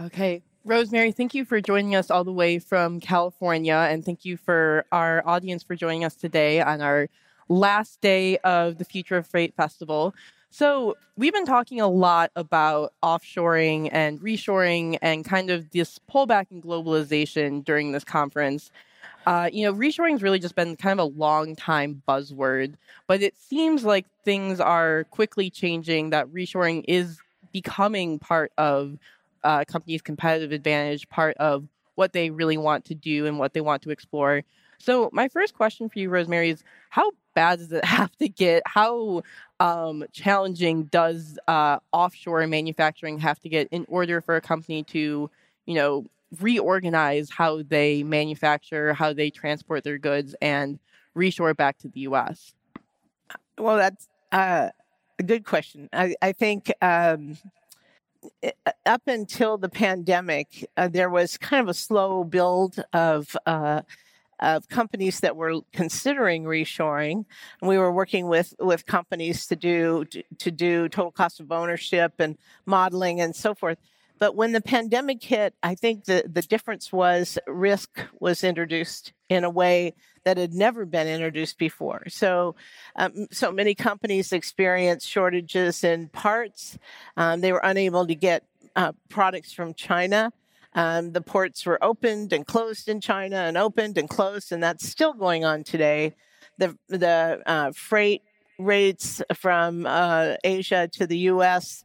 Okay. Rosemary, thank you for joining us all the way from California, and thank you for our audience for joining us today on our last day of the Future of Freight Festival. So, we've been talking a lot about offshoring and reshoring and kind of this pullback in globalization during this conference. Uh, you know, reshoring has really just been kind of a long time buzzword, but it seems like things are quickly changing, that reshoring is becoming part of uh, companies' competitive advantage, part of what they really want to do and what they want to explore. So, my first question for you, Rosemary, is how bad does it have to get? How um, challenging does uh, offshore manufacturing have to get in order for a company to, you know, reorganize how they manufacture, how they transport their goods, and reshore back to the U.S.? Well, that's uh, a good question. I, I think um, up until the pandemic, uh, there was kind of a slow build of uh, of companies that were considering reshoring. And we were working with with companies to do to, to do total cost of ownership and modeling and so forth. But when the pandemic hit, I think the, the difference was risk was introduced in a way that had never been introduced before. So, um, so many companies experienced shortages in parts. Um, they were unable to get uh, products from China. Um, the ports were opened and closed in China and opened and closed, and that's still going on today. The the uh, freight rates from uh, Asia to the U.S.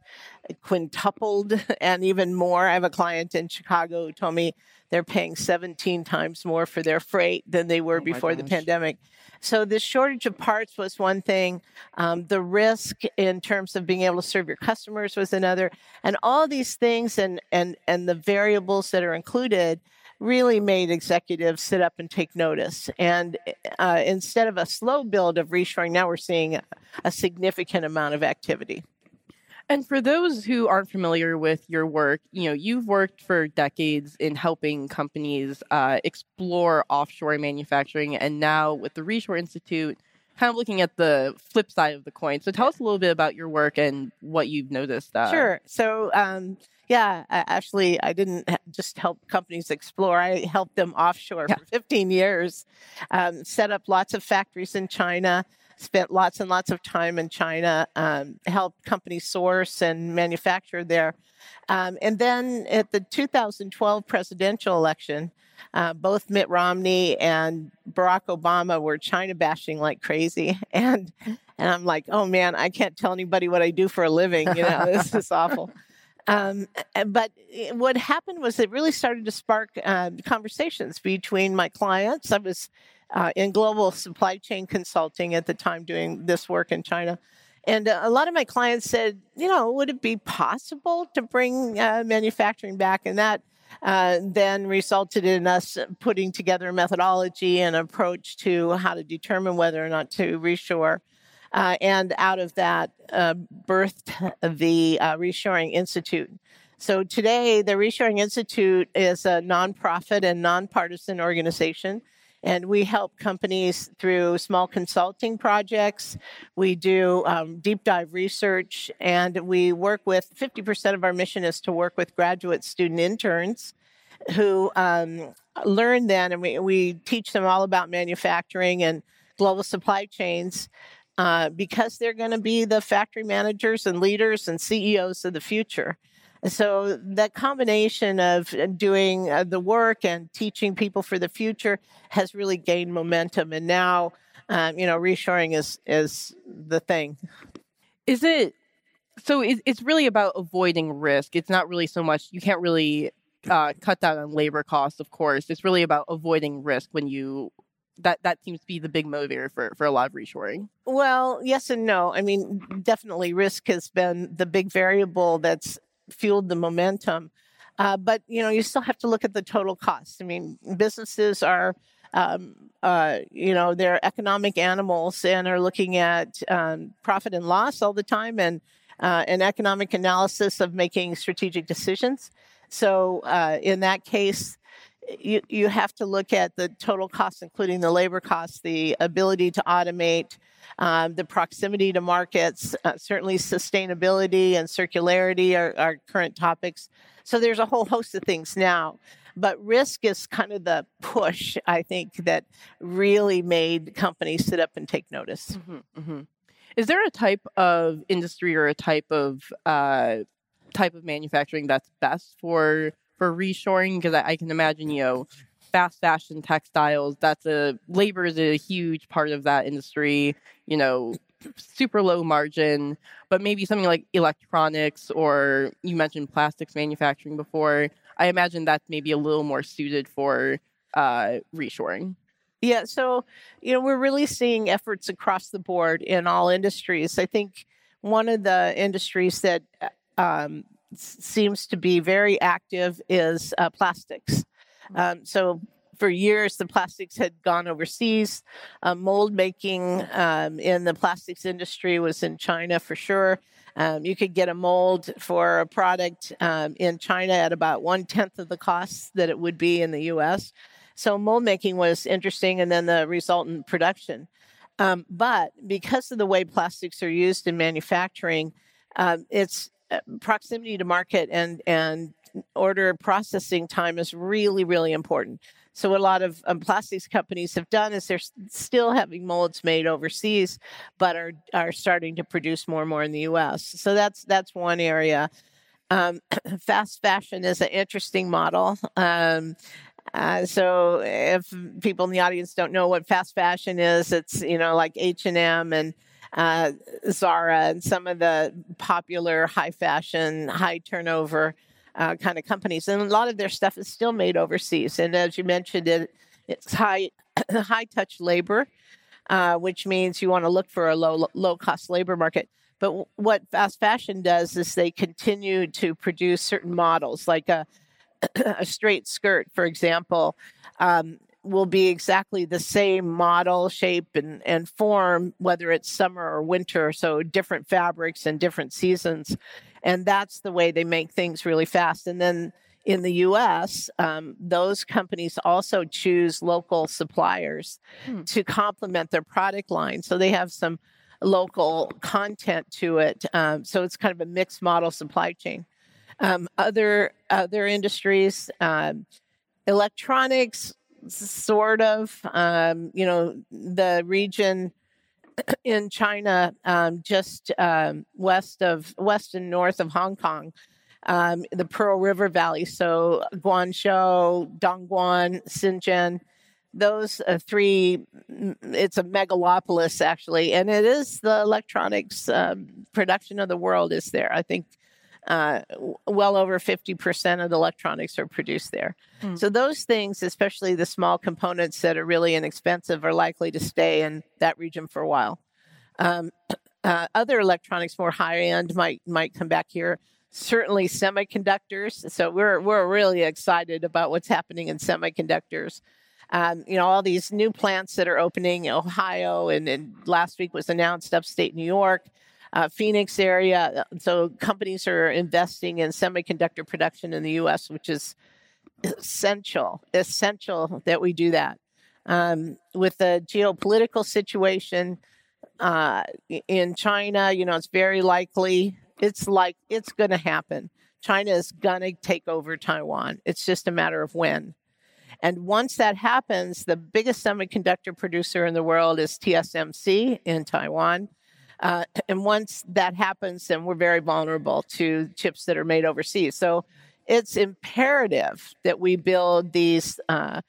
quintupled and even more. I have a client in Chicago who told me they're paying 17 times more for their freight than they were oh before the pandemic. So the shortage of parts was one thing. Um, the risk in terms of being able to serve your customers was another, and all these things and and and the variables that are included really made executives sit up and take notice. And uh, instead of a slow build of reshoring, now we're seeing a significant amount of activity. And for those who aren't familiar with your work, you know, you've worked for decades in helping companies uh, explore offshore manufacturing, and now with the Reshore Institute, kind of looking at the flip side of the coin. So tell us a little bit about your work and what you've noticed. Uh, sure. So um, yeah, actually, I didn't just help companies explore. I helped them offshore yeah. for 15 years, um, set up lots of factories in China, spent lots and lots of time in China, um, helped companies source and manufacture there. Um, and then at the 2012 presidential election, uh, both Mitt Romney and Barack Obama were China bashing like crazy. And and I'm like, oh man, I can't tell anybody what I do for a living. You know, this is awful. Um, but eh, what happened was it really started to spark uh, conversations between my clients. I was uh, in global supply chain consulting at the time doing this work in China. And uh, a lot of my clients said, you know, would it be possible to bring uh, manufacturing back? And that uh, then resulted in us putting together a methodology and approach to how to determine whether or not to reshore. Uh, and out of that, uh, birthed the uh, Reshoring Institute. So today, the Reshoring Institute is a nonprofit and nonpartisan organization. And we help companies through small consulting projects. We do um, deep dive research, and we work with 50% of our mission is to work with graduate student interns who um, learn then, and we, we teach them all about manufacturing and global supply chains uh, because they're going to be the factory managers and leaders and CEOs of the future. So that combination of uh, doing uh, the work and teaching people for the future has really gained momentum, and now, um, you know, reshoring is is the thing. Is it? So it's really about avoiding risk. It's not really so much. You can't really uh, cut down on labor costs, of course. It's really about avoiding risk when you that that seems to be the big motivator for for a lot of reshoring. Well, yes and no. I mean, definitely risk has been the big variable that's fueled the momentum. Uh, but you know, you still have to look at the total cost. I mean, businesses are, um, uh, you know, they're economic animals and are looking at um, profit and loss all the time and uh, an economic analysis of making strategic decisions. So, uh, in that case, you, you have to look at the total costs, including the labor costs, the ability to automate, um, the proximity to markets, uh, certainly sustainability and circularity are, are current topics. So there's a whole host of things now. But risk is kind of the push, I think, that really made companies sit up and take notice. Mm-hmm, mm-hmm. Is there a type of industry or a type of uh, type of manufacturing that's best for for reshoring? Because I, I can imagine, you know, fast fashion textiles that's a labor is a huge part of that industry you know super low margin but maybe something like electronics or you mentioned plastics manufacturing before i imagine that's maybe a little more suited for uh, reshoring yeah so you know we're really seeing efforts across the board in all industries i think one of the industries that um, seems to be very active is uh, plastics um, so for years, the plastics had gone overseas. Uh, mold making um, in the plastics industry was in China for sure. Um, you could get a mold for a product um, in China at about one tenth of the cost that it would be in the U.S. So mold making was interesting, and then the resultant production. Um, but because of the way plastics are used in manufacturing, um, it's proximity to market and and order processing time is really, really important. So, what a lot of um, plastics companies have done is they're still having molds made overseas, but are are starting to produce more and more in the U.S. So that's that's one area. Um, fast fashion is an interesting model. Um, uh, so, if people in the audience don't know what fast fashion is, it's you know like H and M and uh, Zara and some of the popular high fashion, high turnover uh, kind of companies, and a lot of their stuff is still made overseas. And as you mentioned, it it's high high touch labor, uh, which means you want to look for a low low cost labor market. But what fast fashion does is they continue to produce certain models, like a a straight skirt, for example. Um, will be exactly the same model, shape, and, and form, whether it's summer or winter. So different fabrics and different seasons. And that's the way they make things really fast. And then in the US, um, those companies also choose local suppliers hmm. to complement their product line. So they have some local content to it. Um, so it's kind of a mixed model supply chain. Um, other other industries, um, electronics, sort of. Um, you know, the region in China, um, just um, west of west and north of Hong Kong, um, the Pearl River Valley. So Guangzhou, Dongguan, Shenzhen, those uh, three. It's a megalopolis actually, and it is the electronics um, production of the world is there. I think uh, well over 50% of the electronics are produced there. Mm. So, those things, especially the small components that are really inexpensive, are likely to stay in that region for a while. Um, uh, other electronics, more high end, might might come back here. Certainly, semiconductors. So we're we're really excited about what's happening in semiconductors. Um, you know, all these new plants that are opening in Ohio, and, and last week was announced upstate New York uh, Phoenix area. So companies are investing in semiconductor production in the U.S., which is essential, essential that we do that. Um, with the geopolitical situation uh, in China, you know, it's very likely, it's like, it's going to happen. China is going to take over Taiwan. It's just a matter of when. And once that happens, the biggest semiconductor producer in the world is TSMC in Taiwan. Uh, and once that happens, then we're very vulnerable to chips that are made overseas. So it's imperative that we build these uh,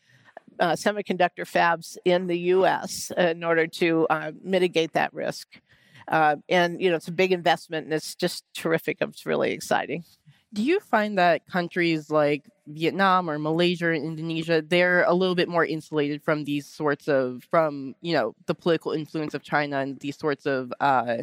uh, semiconductor fabs in the U.S. in order to uh, mitigate that risk. Uh, and you know, it's a big investment, and it's just terrific. It's really exciting. Do you find that countries like Vietnam or Malaysia or Indonesia, they're a little bit more insulated from these sorts of, from, you know, the political influence of China and these sorts of uh,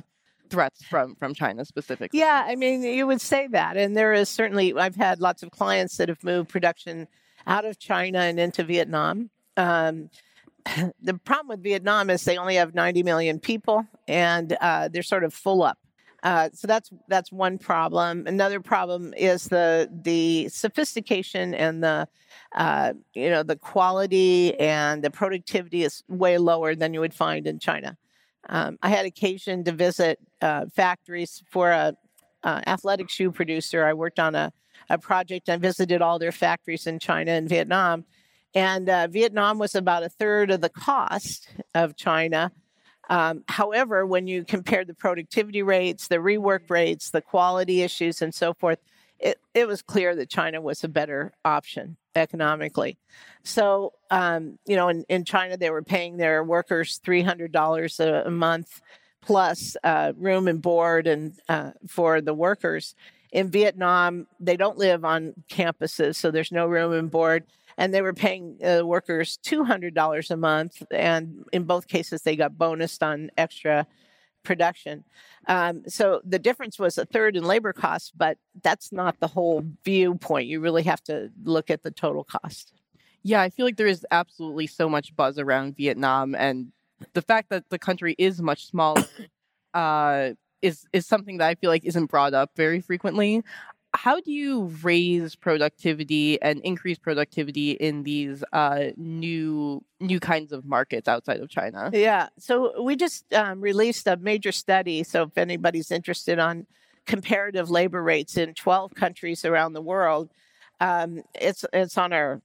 threats from, from China specifically? Yeah, I mean, you would say that. And there is certainly, I've had lots of clients that have moved production out of China and into Vietnam. Um, the problem with Vietnam is they only have 90 million people and uh, they're sort of full up. Uh, so that's that's one problem. Another problem is the the sophistication and the uh, you know the quality and the productivity is way lower than you would find in China. Um, I had occasion to visit uh, factories for a uh, athletic shoe producer. I worked on a a project. I visited all their factories in China and Vietnam, and uh, Vietnam was about a third of the cost of China um, however, when you compare the productivity rates, the rework rates, the quality issues, and so forth, it, it was clear that China was a better option economically. So, um, you know, in, in China, they were paying their workers $300 a, a month plus uh, room and board and uh, for the workers. In Vietnam, they don't live on campuses, so there's no room and board and they were paying uh, workers $200 a month. And in both cases, they got bonused on extra production. Um, so the difference was a third in labor costs, but that's not the whole viewpoint. You really have to look at the total cost. Yeah, I feel like there is absolutely so much buzz around Vietnam, and the fact that the country is much smaller uh, is is something that I feel like isn't brought up very frequently how do you raise productivity and increase productivity in these uh, new new kinds of markets outside of China? Yeah, so we just um, released a major study. So if anybody's interested on comparative labor rates in 12 countries around the world, um, it's it's on our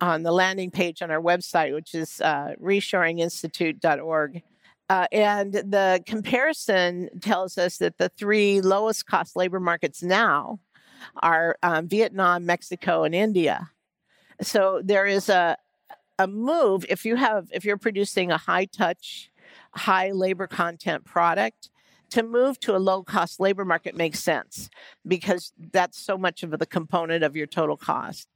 on the landing page on our website, which is uh, reshoringinstitute.org. Uh, and the comparison tells us that the three lowest cost labor markets now are um, Vietnam, Mexico, and India. So there is a a move if you have if you're producing a high touch, high labor content product to move to a low cost labor market makes sense because that's so much of the component of your total cost.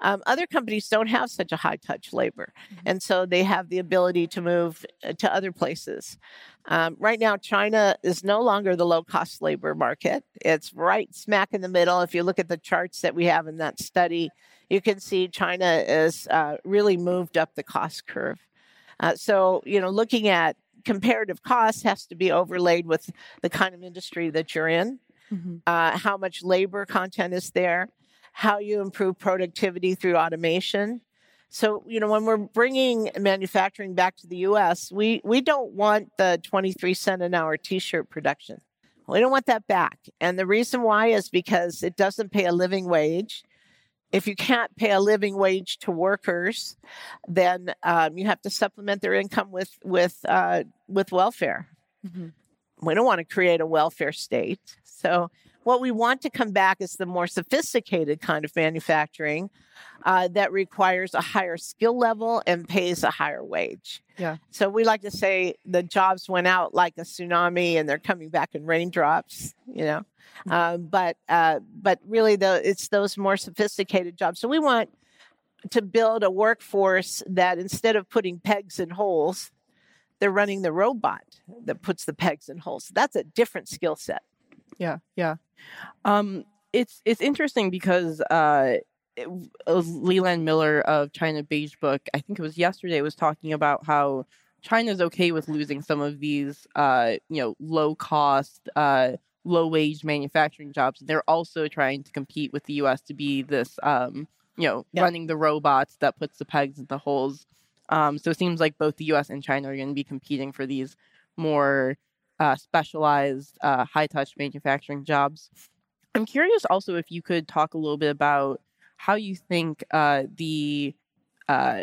Um, other companies don't have such a high touch labor, mm-hmm. and so they have the ability to move uh, to other places. Um, right now, China is no longer the low cost labor market. It's right smack in the middle. If you look at the charts that we have in that study, you can see China is uh, really moved up the cost curve. Uh, so, you know, looking at comparative costs has to be overlaid with the kind of industry that you're in, mm-hmm. uh, how much labor content is there, how you improve productivity through automation, so, you know, when we're bringing manufacturing back to the US, we, we don't want the 23 cent an hour t shirt production. We don't want that back. And the reason why is because it doesn't pay a living wage. If you can't pay a living wage to workers, then um, you have to supplement their income with with uh, with welfare. Mm-hmm. We don't want to create a welfare state. So what we want to come back is the more sophisticated kind of manufacturing uh, that requires a higher skill level and pays a higher wage. Yeah. So we like to say the jobs went out like a tsunami and they're coming back in raindrops. You know, mm-hmm. uh, but uh, but really, the it's those more sophisticated jobs. So we want to build a workforce that instead of putting pegs in holes, they're running the robot that puts the pegs in holes. That's a different skill set. Yeah, yeah. Um, it's it's interesting because uh, it, Leland Miller of China Beige Book, I think it was yesterday, was talking about how China's okay with losing some of these, uh, you know, low cost, uh, low wage manufacturing jobs. They're also trying to compete with the U.S. to be this, um, you know, running the robots that puts the pegs in the holes. Um, so it seems like both the U.S. and China are going to be competing for these more uh, specialized, uh, high touch manufacturing jobs. I'm curious also if you could talk a little bit about how you think uh, the uh,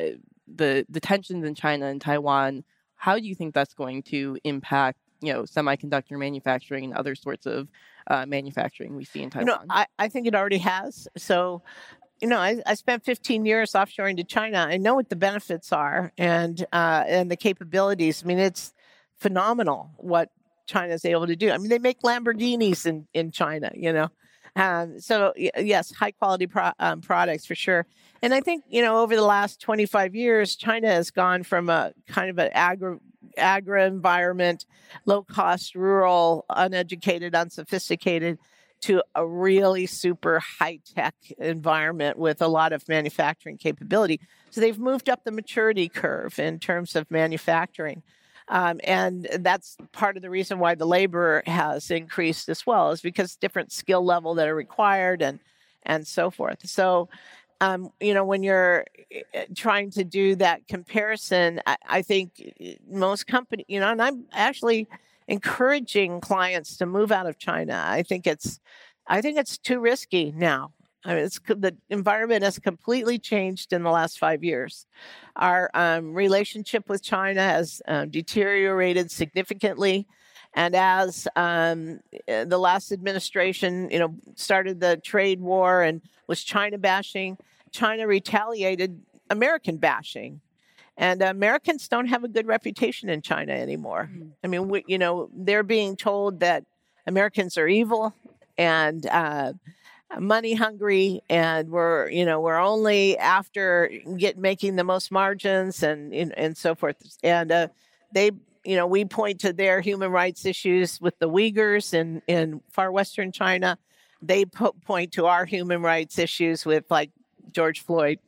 the the tensions in China and Taiwan. How do you think that's going to impact you know semiconductor manufacturing and other sorts of uh, manufacturing we see in Taiwan? You know, I, I think it already has. So you know, I, I, spent 15 years offshoring to China. I know what the benefits are and uh, and the capabilities. I mean, it's phenomenal what China is able to do. I mean, they make Lamborghinis in, in China, you know. Um, so yes, high quality pro- um, products for sure. And I think you know over the last 25 years, China has gone from a kind of an agri agri environment, low cost, rural, uneducated, unsophisticated, to a really super high tech environment with a lot of manufacturing capability. So they've moved up the maturity curve in terms of manufacturing. Um, and that's part of the reason why the labor has increased as well, is because different skill level that are required and and so forth. So, um, you know, when you're eh, trying to do that comparison, I, I think eh, most company, you know, and I'm actually encouraging clients to move out of China. I think it's I think it's too risky now. I mean, it's the environment has completely changed in the last five years. Our um, relationship with China has uh, deteriorated significantly, and as um, eh, the last administration, you know, started the trade war and was China bashing, China retaliated American bashing. And Americans don't have a good reputation in China anymore. Mm-hmm. I mean, we, you know, they're being told that Americans are evil and uh, money hungry, and we're, you know, we're only after get making the most margins and and, and so forth. And uh, they, you know, we point to their human rights issues with the Uyghurs in in far western China. They po- point to our human rights issues with like George Floyd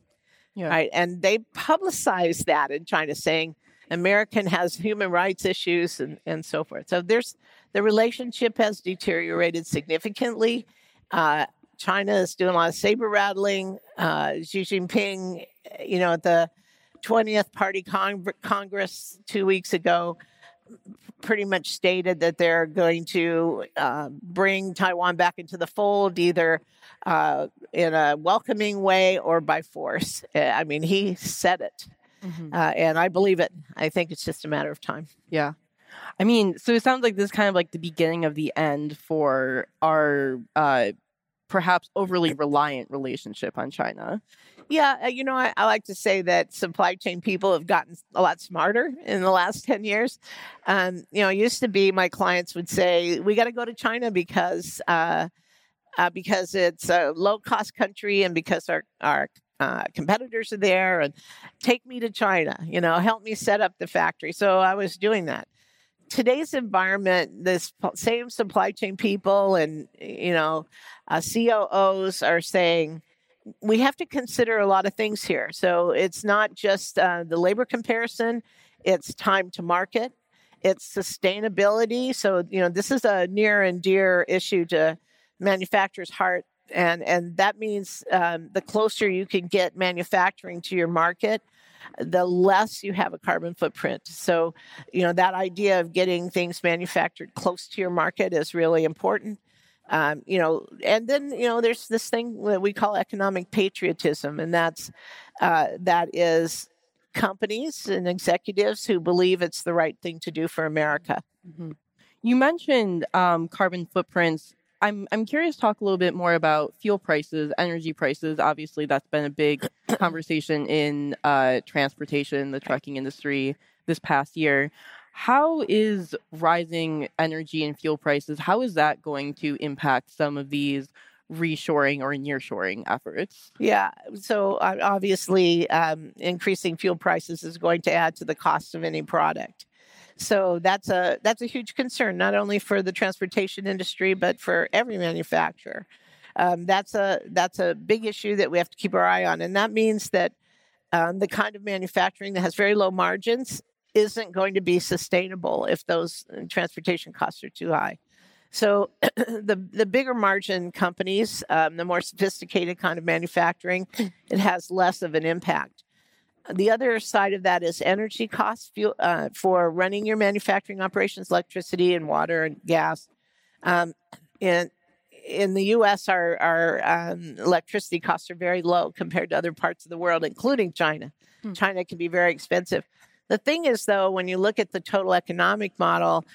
yeah. Right. And they publicize that in China, saying American has human rights issues and, and so forth. So there's the relationship has deteriorated significantly. Uh, China is doing a lot of saber rattling. Uh, Xi Jinping, you know, at the 20th Party Cong- Congress two weeks ago, pretty much stated that they're going to uh, bring Taiwan back into the fold, either uh, in a welcoming way or by force. Uh, I mean, he said it. Mm-hmm. Uh, and I believe it. I think it's just a matter of time. Yeah. I mean, so it sounds like this is kind of like the beginning of the end for our uh, perhaps overly reliant relationship on China. Yeah, uh, you know, I, I, like to say that supply chain people have gotten a lot smarter in the last 10 years. Um, you know, it used to be my clients would say, we got to go to China because uh, uh, because it's a low cost country and because our, our uh, competitors are there and take me to China, you know, help me set up the factory. So I was doing that. Today's environment, this same supply chain people and, you know, uh, COOs are saying, we have to consider a lot of things here. So it's not just uh, the labor comparison, it's time to market, it's sustainability. So, you know, this is a near and dear issue to manufacturer's heart and and that means um, the closer you can get manufacturing to your market the less you have a carbon footprint. So you know that idea of getting things manufactured close to your market is really important. Um, you know and then you know there's this thing that we call economic patriotism and that's uh, that is companies and executives who believe it's the right thing to do for america. Mm-hmm. you mentioned um, carbon footprints I'm I'm curious to talk a little bit more about fuel prices, energy prices. Obviously, that's been a big conversation in uh, transportation, the trucking industry this past year. How is rising energy and fuel prices? How is that going to impact some of these reshoring or nearshoring efforts? Yeah, so uh, obviously, um, increasing fuel prices is going to add to the cost of any product. So that's a that's a huge concern, not only for the transportation industry but for every manufacturer. Um, that's a that's a big issue that we have to keep our eye on, and that means that um, the kind of manufacturing that has very low margins isn't going to be sustainable if those uh, transportation costs are too high. So the the bigger margin companies, um, the more sophisticated kind of manufacturing, it has less of an impact. The other side of that is energy costs fuel, uh, for running your manufacturing operations, electricity and water and gas. Um, in in the U.S., our our um, electricity costs are very low compared to other parts of the world, including China. Hmm. China can be very expensive. The thing is, though, when you look at the total economic model,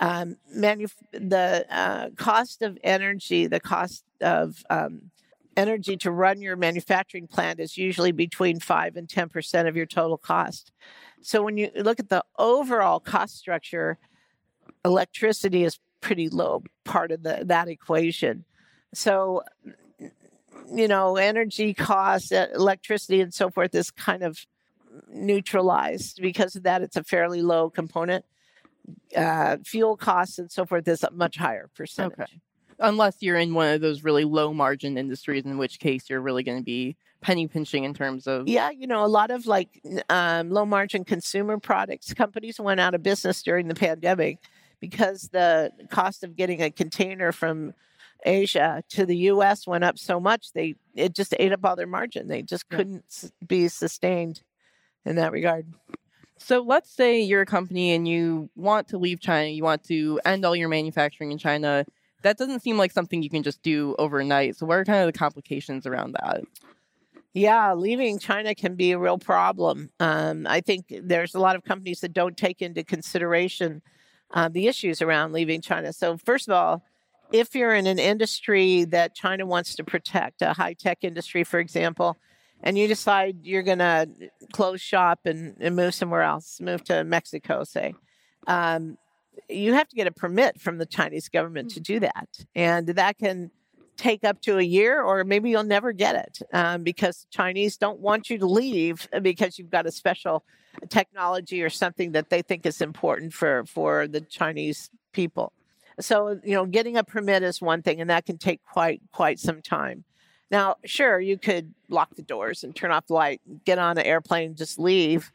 um, manuf- the uh, cost of energy, the cost of um, energy to run your manufacturing plant is usually between 5 and 10% of your total cost. So when you look at the overall cost structure, electricity is pretty low part of the, that equation. So you know, energy costs, electricity and so forth is kind of neutralized because of that it's a fairly low component. Uh, fuel costs and so forth is a much higher percentage. Okay. Unless you're in one of those really low margin industries, in which case you're really going to be penny pinching in terms of yeah you know a lot of like um, low margin consumer products companies went out of business during the pandemic because the cost of getting a container from Asia to the US went up so much they it just ate up all their margin. They just couldn't yeah. be sustained in that regard. So let's say you're a company and you want to leave China, you want to end all your manufacturing in China. That doesn't seem like something you can just do overnight. So what are kind of the complications around that? Yeah, leaving China can be a real problem. Um, I think there's a lot of companies that don't take into consideration uh, the issues around leaving China. So, first of all, if you're in an industry that China wants to protect, a high tech industry, for example, and you decide you're going to close shop and, and, move somewhere else, move to Mexico, say, um, you have to get a permit from the Chinese government to do that. And that can take up to a year, or maybe you'll never get it um, because Chinese don't want you to leave because you've got a special technology or something that they think is important for, for the Chinese people. So, you know, getting a permit is one thing, and that can take quite quite some time. Now, sure, you could lock the doors and turn off the light, get on an airplane, just leave.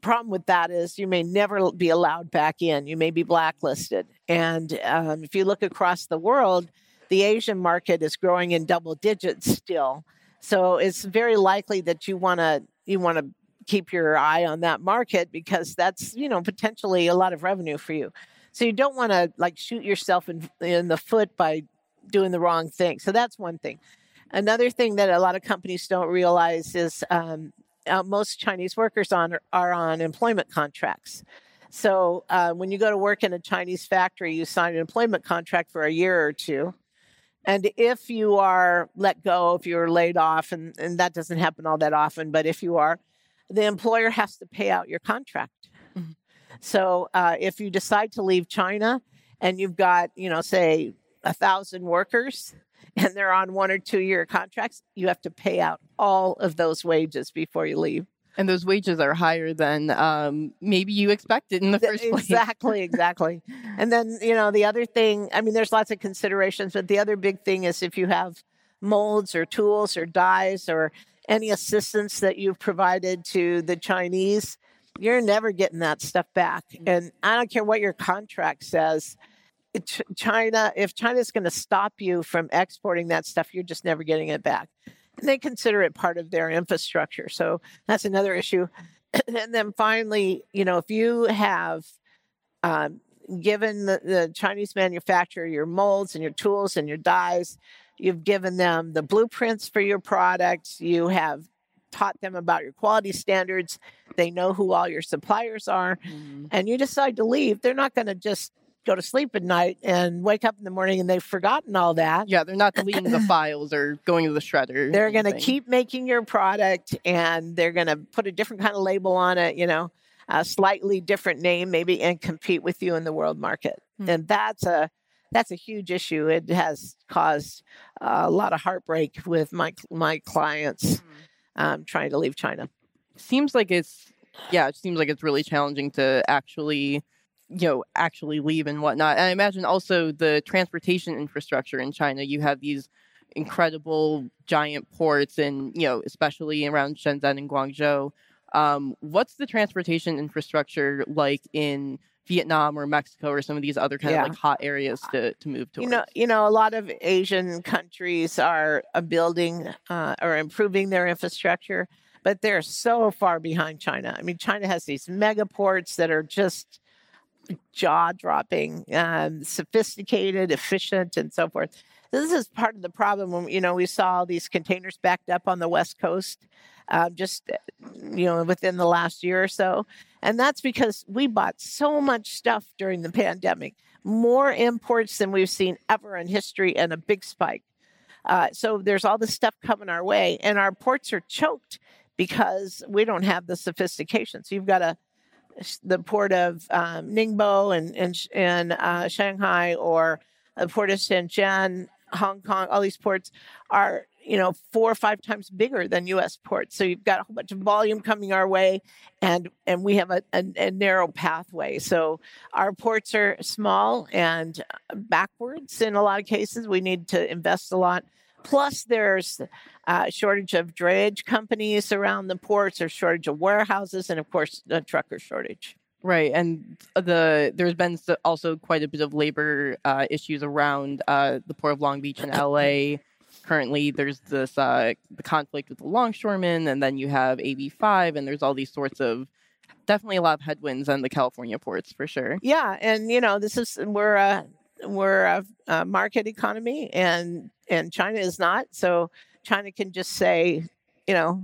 Problem with that is you may never be allowed back in. You may be blacklisted. And um, if you look across the world, the Asian market is growing in double digits still. So it's very likely that you want to you want to keep your eye on that market because that's you know potentially a lot of revenue for you. So you don't want to like shoot yourself in, in the foot by doing the wrong thing. So that's one thing. Another thing that a lot of companies don't realize is um, uh, most Chinese workers on are on employment contracts. So uh, when you go to work in a Chinese factory, you sign an employment contract for a year or two. And if you are let go, if you're laid off, and, and that doesn't happen all that often, but if you are, the employer has to pay out your contract. Mm-hmm. So uh, if you decide to leave China and you've got, you know, say a thousand workers and they're on one or two year contracts, you have to pay out all of those wages before you leave. And those wages are higher than um, maybe you expected in the first place. Exactly, exactly. and then, you know, the other thing, I mean, there's lots of considerations, but the other big thing is if you have molds or tools or dies or any assistance that you've provided to the Chinese, you're never getting that stuff back. Mm. And I don't care what your contract says. China, if China's going to stop you from exporting that stuff, you're just never getting it back. And they consider it part of their infrastructure. So that's another issue. and then finally, you know, if you have um, given the, the Chinese manufacturer your molds and your tools and your dies, you've given them the blueprints for your products, you have taught them about your quality standards. They know who all your suppliers are. Mm-hmm. And you decide to leave, they're not going to just go to sleep at night and wake up in the morning and they've forgotten all that. Yeah, they're not deleting the files or going to the shredder. They're going to keep making your product and they're going to put a different kind of label on it, you know, a slightly different name maybe and compete with you in the world market. Mm-hmm. And that's a that's a huge issue. It has caused a lot of heartbreak with my my clients. Mm-hmm um, trying to leave China. Seems like it's yeah, it seems like it's really challenging to actually you know actually leave and whatnot. And I imagine also the transportation infrastructure in China. You have these incredible giant ports, and you know especially around Shenzhen and Guangzhou. Um, what's the transportation infrastructure like in Vietnam or Mexico or some of these other kind yeah. of like hot areas to, to move to. You know, you know, a lot of Asian countries are uh, building uh, or improving their infrastructure, but they're so far behind China. I mean, China has these mega ports that are just jaw dropping, um, sophisticated, efficient, and so forth. This is part of the problem when you know we saw these containers backed up on the west coast uh, just you know within the last year or so and that's because we bought so much stuff during the pandemic more imports than we've seen ever in history and a big spike uh, so there's all this stuff coming our way and our ports are choked because we don't have the sophistication so you've got a the port of um, Ningbo and and, uh, Shanghai or the port of Shenzhen Hong Kong, all these ports are you know, four or five times bigger than U.S. ports. So you've got a whole bunch of volume coming our way, and and we have a, a, a narrow pathway. So our ports are small and backwards in a lot of cases. We need to invest a lot. Plus, there's a shortage of drayage companies around the ports, there's shortage of warehouses, and of course, a trucker shortage. Right, and the there's been also quite a bit of labor uh, issues around uh, the port of Long Beach in LA. Currently, there's this uh, the conflict with the longshoremen, and then you have AB5, and there's all these sorts of definitely a lot of headwinds on the California ports for sure. Yeah, and you know this is we're a we're a, a market economy, and and China is not. So China can just say, you know,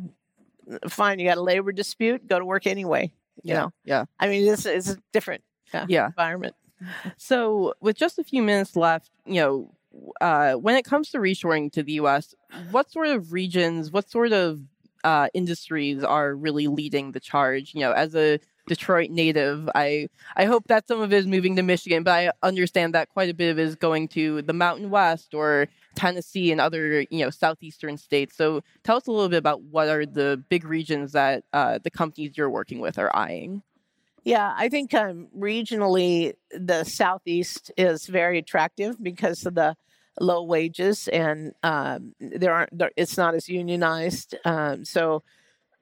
fine, you got a labor dispute, go to work anyway. You yeah, know, yeah. I mean, this is a different uh, yeah. environment. So, with just a few minutes left, you know, uh, when it comes to reshoring to the U.S., what sort of regions, what sort of uh, industries are really leading the charge? You know, as a Detroit native, I I hope that some of it is moving to Michigan, but I understand that quite a bit of it is going to the Mountain West or Tennessee and other you know southeastern states. So tell us a little bit about what are the big regions that uh, the companies you're working with are eyeing. Yeah, I think um, regionally the southeast is very attractive because of the low wages and um, there aren't there, it's not as unionized. Um, so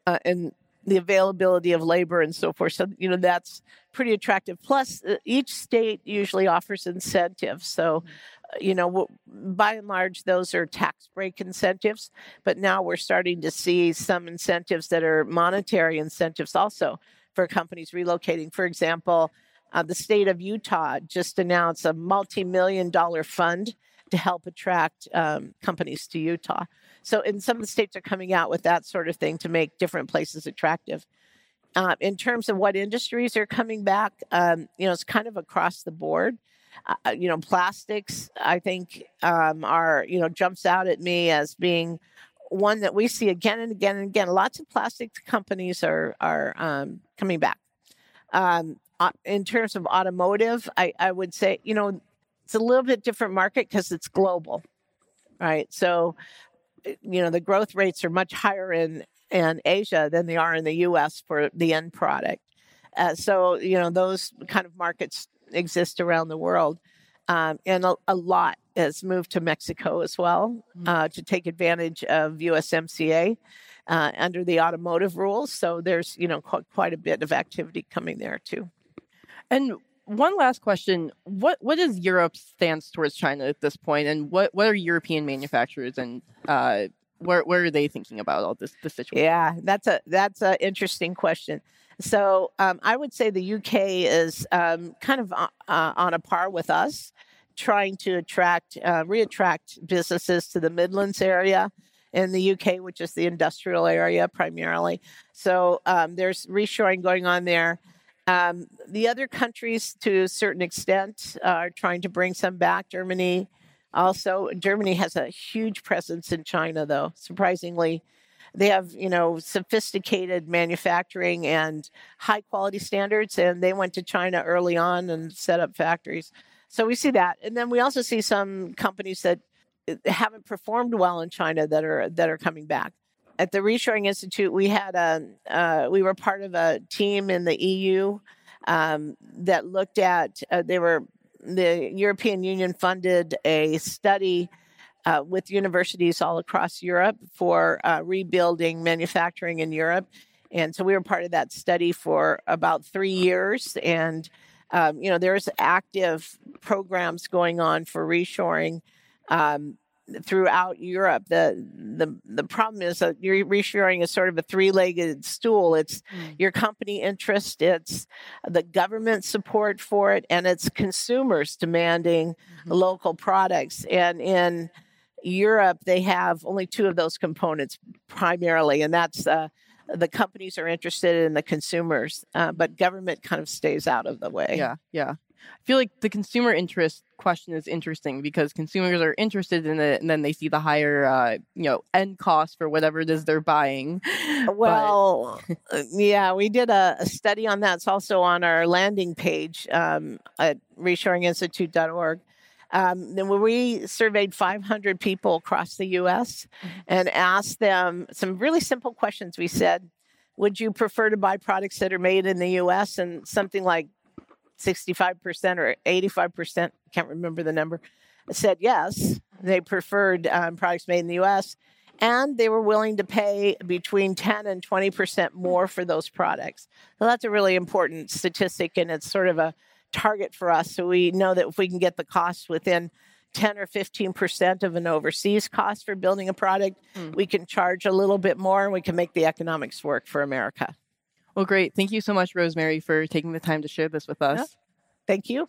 uh, and the availability of labor and so forth. So, you know, that's pretty attractive. Plus, uh, each state usually offers incentives. So, uh, you know, by and large, those are tax break incentives. But now we're starting to see some incentives that are monetary incentives also for companies relocating. For example, uh, the state of Utah just announced a multi million dollar fund to help attract um, companies to Utah. So, and some of the states are coming out with that sort of thing to make different places attractive. Uh, in terms of what industries are coming back, um, you know, it's kind of across the board. Uh, uh, you know, plastics, I think, um, are, you know, jumps out at me as being one that we see again and again and again. Lots of plastics companies are, are um, coming back. Um, uh, in terms of automotive, I, I would say, you know, it's a little bit different market because it's global, right? So Eh, you know the growth rates are much higher in in Asia than they are in the U.S. for the end product. Uh, so you know those kind of markets exist around the world, um, and a, a, lot has moved to Mexico as well mm. uh, to take advantage of USMCA. Uh, under the automotive rules, so there's you know quite, quite a bit of activity coming there too. And one last question: what what is Europe's stance towards China at this point, and what what are European manufacturers and uh, where where are they thinking about all this this situation? Yeah, that's a that's an interesting question. So um, I would say the UK is um, kind of uh, uh, on a par with us, trying to attract uh, reattract businesses to the Midlands area in the UK, which is the industrial area primarily. So um, there's reshoring going on there. Um, the other countries, to a certain extent, are trying to bring some back. Germany, also, Germany has a huge presence in China, though. Surprisingly, they have you know sophisticated manufacturing and high quality standards, and they went to China early on and set up factories. So we see that, and then we also see some companies that uh, haven't performed well in China that are that are coming back at the Reshoring Institute, we had a uh, we were part of a team in the EU um, that looked at uh, they were the European Union funded a study uh, with universities all across Europe for uh, rebuilding manufacturing in Europe, and so we were part of that study for about three years and. Um, you know, there's active programs going on for reshoring. Um, throughout Europe. The the the problem is that your reshoring is sort of a three-legged stool. It's mm. your company interest, it's the government support for it, and it's consumers demanding mm-hmm. local products. And in Europe, they have only two of those components primarily, and that's uh, the companies are interested in the consumers, uh, but government kind of stays out of the way. Yeah, yeah. I feel like the consumer interest question is interesting because consumers are interested in it and then they see the higher uh, you know end cost for whatever it is they're buying well uh, yeah we did a, a, study on that it's also on our landing page um, at reshoringinstitute.org Um, then we surveyed 500 people across the U.S. Mm-hmm. and asked them some really simple questions. We said, "Would you prefer to buy products that are made in the U.S.?" And something like 65% or 85%, I can't remember the number, said yes. They preferred um, products made in the U.S. And they were willing to pay between 10 and 20% more for those products. So that's a really important statistic, and it's sort of a target for us. So we know that if we can get the costs within 10 or 15% of an overseas cost for building a product, mm. we can charge a little bit more and we can make the economics work for America. Well, great. Thank you so much, Rosemary, for taking the time to share this with us. Yeah. Thank you.